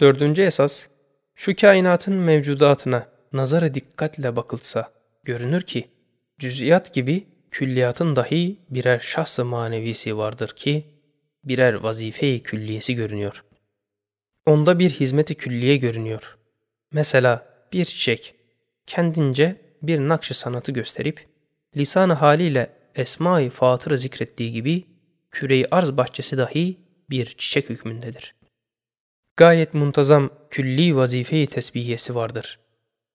Dördüncü esas, şu kainatın mevcudatına nazara dikkatle bakılsa, görünür ki, cüz'iyat gibi külliyatın dahi birer şahs-ı manevisi vardır ki, birer vazife-i külliyesi görünüyor. Onda bir hizmeti külliye görünüyor. Mesela bir çiçek, kendince bir nakş sanatı gösterip, lisan haliyle Esma-i Fatır'ı zikrettiği gibi, küreyi arz bahçesi dahi bir çiçek hükmündedir. Gayet muntazam külli vazife-i tesbihiyesi vardır.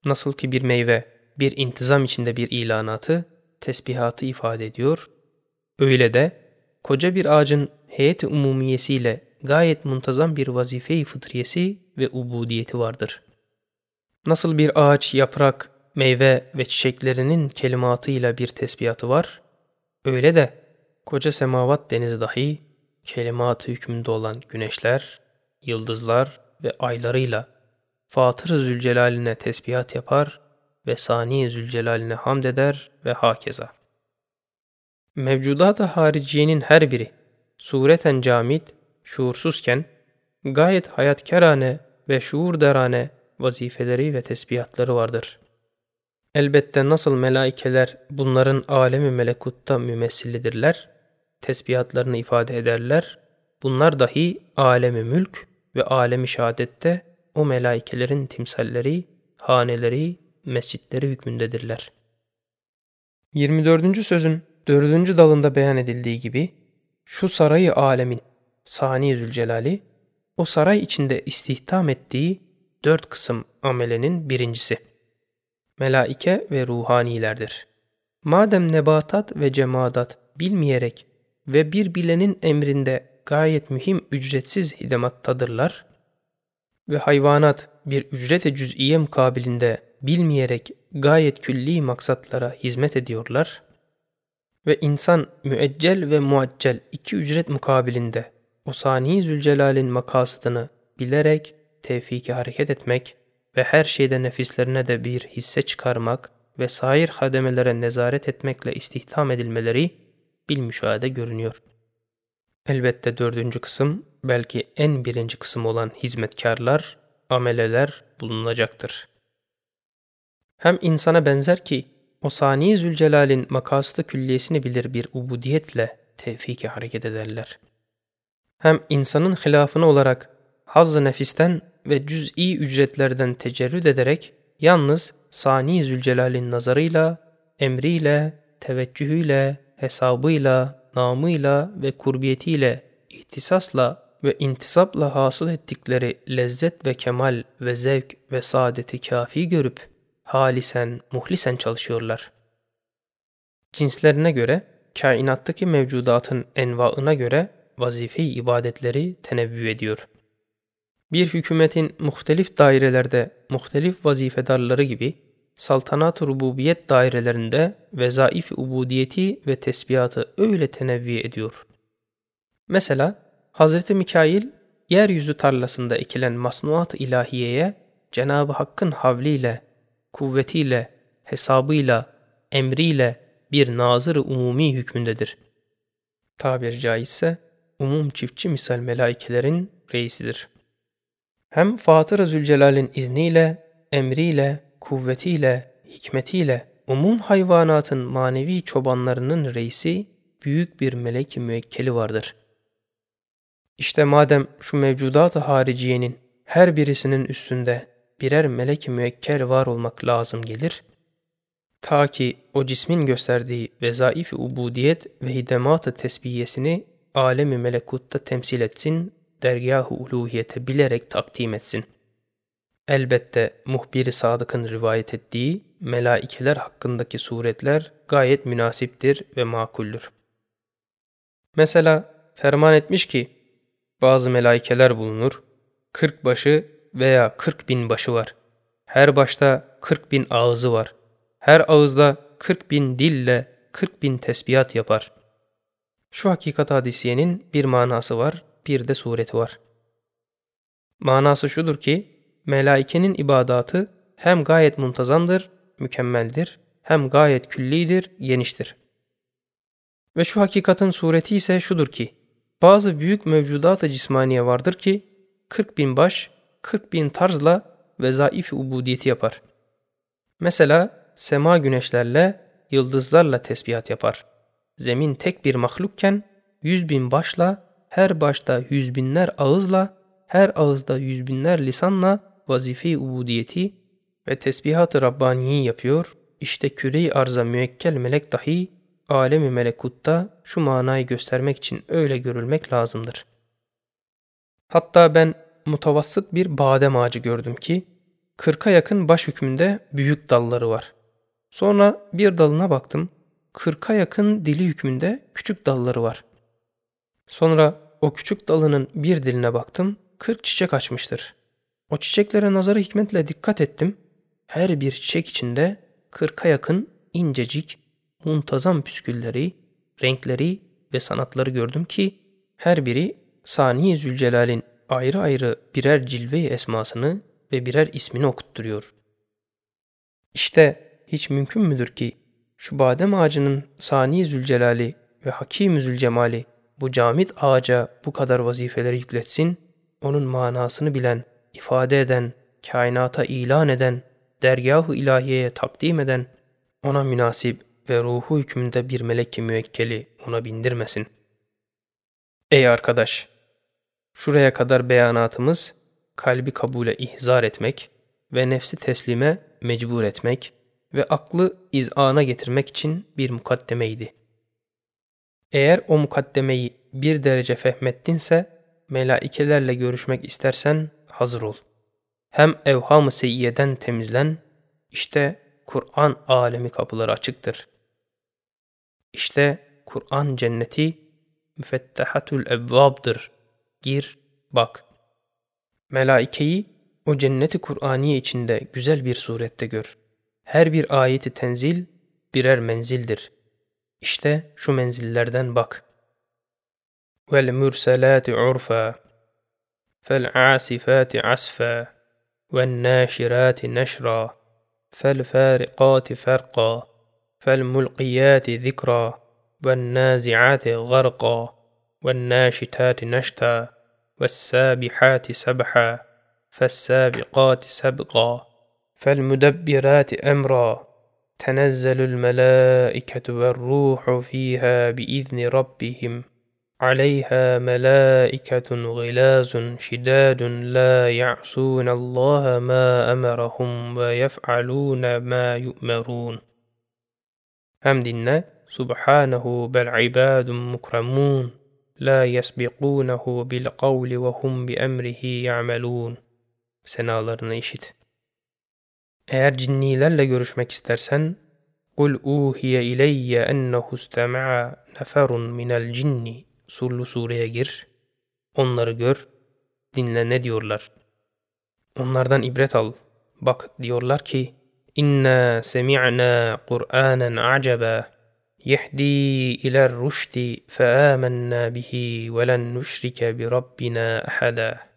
Nasıl ki bir meyve, bir intizam içinde bir ilanatı, tesbihatı ifade ediyor, öyle de koca bir ağacın heyet-i umumiyesiyle gayet muntazam bir vazife-i fıtriyesi ve ubudiyeti vardır. Nasıl bir ağaç, yaprak, meyve ve çiçeklerinin kelimatıyla bir tesbihatı var, öyle de koca semavat denizi dahi kelimat hükmünde olan güneşler, yıldızlar ve aylarıyla Fatır-ı Zülcelal'ine tesbihat yapar ve Sani Zülcelal'ine hamd eder ve hakeza. Mevcudat-ı hariciyenin her biri sureten camit, şuursuzken gayet hayatkarane ve şuur derane vazifeleri ve tesbihatları vardır. Elbette nasıl melaikeler bunların alemi melekutta mümessillidirler, tesbihatlarını ifade ederler, bunlar dahi alemi mülk ve alemi şehadette o melaikelerin timsalleri, haneleri, mescitleri hükmündedirler. 24. sözün 4. dalında beyan edildiği gibi, şu sarayı alemin, Sani Zülcelali, o saray içinde istihdam ettiği dört kısım amelenin birincisi. Melaike ve ruhanilerdir. Madem nebatat ve cemadat bilmeyerek ve bir bilenin emrinde gayet mühim ücretsiz hidemattadırlar ve hayvanat bir ücret-i cüz'iye mukabilinde bilmeyerek gayet külli maksatlara hizmet ediyorlar ve insan müeccel ve muaccel iki ücret mukabilinde o sani Zülcelal'in makasıdını bilerek tevfiki hareket etmek ve her şeyde nefislerine de bir hisse çıkarmak ve sair hademelere nezaret etmekle istihdam edilmeleri bilmüşahede görünüyor. Elbette dördüncü kısım belki en birinci kısım olan hizmetkarlar, ameleler bulunacaktır. Hem insana benzer ki o sani Zülcelal'in makasıdı külliyesini bilir bir ubudiyetle tevfiki hareket ederler. Hem insanın hilafını olarak haz nefisten ve cüz'i ücretlerden tecerrüd ederek yalnız sani Zülcelal'in nazarıyla, emriyle, teveccühüyle, hesabıyla, namıyla ve kurbiyetiyle, ihtisasla ve intisapla hasıl ettikleri lezzet ve kemal ve zevk ve saadeti kafi görüp halisen, muhlisen çalışıyorlar. Cinslerine göre, kainattaki mevcudatın envaına göre vazife-i ibadetleri tenevvü ediyor. Bir hükümetin muhtelif dairelerde muhtelif vazifedarları gibi saltanat-ı rububiyet dairelerinde vezaif ubudiyeti ve tesbihatı öyle tenevvi ediyor. Mesela Hz. Mikail yeryüzü tarlasında ekilen masnuat-ı ilahiyeye Cenab-ı Hakk'ın havliyle, kuvvetiyle, hesabıyla, emriyle bir nazır-ı umumi hükmündedir. Tabir caizse umum çiftçi misal melaikelerin reisidir. Hem Fatır-ı Zülcelal'in izniyle, emriyle, kuvvetiyle, hikmetiyle umum hayvanatın manevi çobanlarının reisi büyük bir melek-i müekkeli vardır. İşte madem şu mevcudat-ı hariciyenin her birisinin üstünde birer melek-i müekkel var olmak lazım gelir, ta ki o cismin gösterdiği vezaif-i ubudiyet ve hidemat-ı tesbihiyesini alemi melekutta temsil etsin, dergâh-ı uluhiyete bilerek takdim etsin. Elbette muhbir-i sadıkın rivayet ettiği melaikeler hakkındaki suretler gayet münasiptir ve makuldür. Mesela ferman etmiş ki, bazı melaikeler bulunur, kırk başı veya kırk bin başı var. Her başta kırk bin ağzı var. Her ağızda kırk bin dille kırk bin tesbihat yapar. Şu hakikat hadisiyenin bir manası var, bir de sureti var. Manası şudur ki, Melaikenin ibadatı hem gayet muntazamdır, mükemmeldir, hem gayet küllidir, geniştir. Ve şu hakikatin sureti ise şudur ki, bazı büyük mevcudat-ı cismaniye vardır ki, 40 bin baş, 40 bin tarzla vezaif-i ubudiyeti yapar. Mesela sema güneşlerle, yıldızlarla tesbihat yapar. Zemin tek bir mahlukken yüz bin başla, her başta yüz binler ağızla, her ağızda yüz binler lisanla vazife-i ubudiyeti ve tesbihat-ı Rabbani'yi yapıyor. İşte küre-i arza müekkel melek dahi alemi melekutta şu manayı göstermek için öyle görülmek lazımdır. Hatta ben mutavassıt bir badem ağacı gördüm ki, kırka yakın baş hükmünde büyük dalları var. Sonra bir dalına baktım, kırka yakın dili hükmünde küçük dalları var. Sonra o küçük dalının bir diline baktım, kırk çiçek açmıştır. O çiçeklere nazarı hikmetle dikkat ettim. Her bir çiçek içinde kırka yakın incecik, muntazam püskülleri, renkleri ve sanatları gördüm ki her biri Sani Zülcelal'in ayrı ayrı birer cilve esmasını ve birer ismini okutturuyor. İşte hiç mümkün müdür ki şu badem ağacının Sani Zülcelal'i ve Hakim Zülcemali bu camit ağaca bu kadar vazifeleri yükletsin, onun manasını bilen, ifade eden, kainata ilan eden, dergah-ı ilahiyeye takdim eden, ona münasip ve ruhu hükmünde bir melek müekkeli ona bindirmesin. Ey arkadaş! Şuraya kadar beyanatımız, kalbi kabule ihzar etmek ve nefsi teslime mecbur etmek ve aklı izana getirmek için bir mukaddemeydi. Eğer o mukaddemeyi bir derece fehmettinse, melaikelerle görüşmek istersen hazır ol. Hem evham-ı seyyeden temizlen, işte Kur'an alemi kapıları açıktır. İşte Kur'an cenneti müfettehatul evvabdır. Gir, bak. Melaikeyi o cenneti Kur'aniye içinde güzel bir surette gör. Her bir ayeti tenzil birer menzildir. İşte şu menzillerden bak. Vel mürselati urfa vel naşirati neşra fel farikati farqa فالملقيات ذكرا والنازعات غرقا والناشتات نشتا والسابحات سبحا فالسابقات سبقا فالمدبرات أمرا تنزل الملائكة والروح فيها بإذن ربهم عليها ملائكة غلاز شداد لا يعصون الله ما أمرهم ويفعلون ما يؤمرون. أمدنا سبحانه بل عباد مكرمون لا يسبقونه بالقول وهم بأمره يعملون. senalarını işit. Eğer cinnilerle görüşmek istersen, قُلْ اُوْهِيَ إِلَيَّ أَنَّهُ اسْتَمَعَ نَفَرٌ مِنَ الْجِنِّ. surlu sureye gir, onları gör, dinle ne diyorlar. Onlardan ibret al. Bak diyorlar ki, İnna semi'na Kur'anen acaba yehdi iler rüşdi fe amennâ bihi ve len nüşrike bi rabbina ahada.''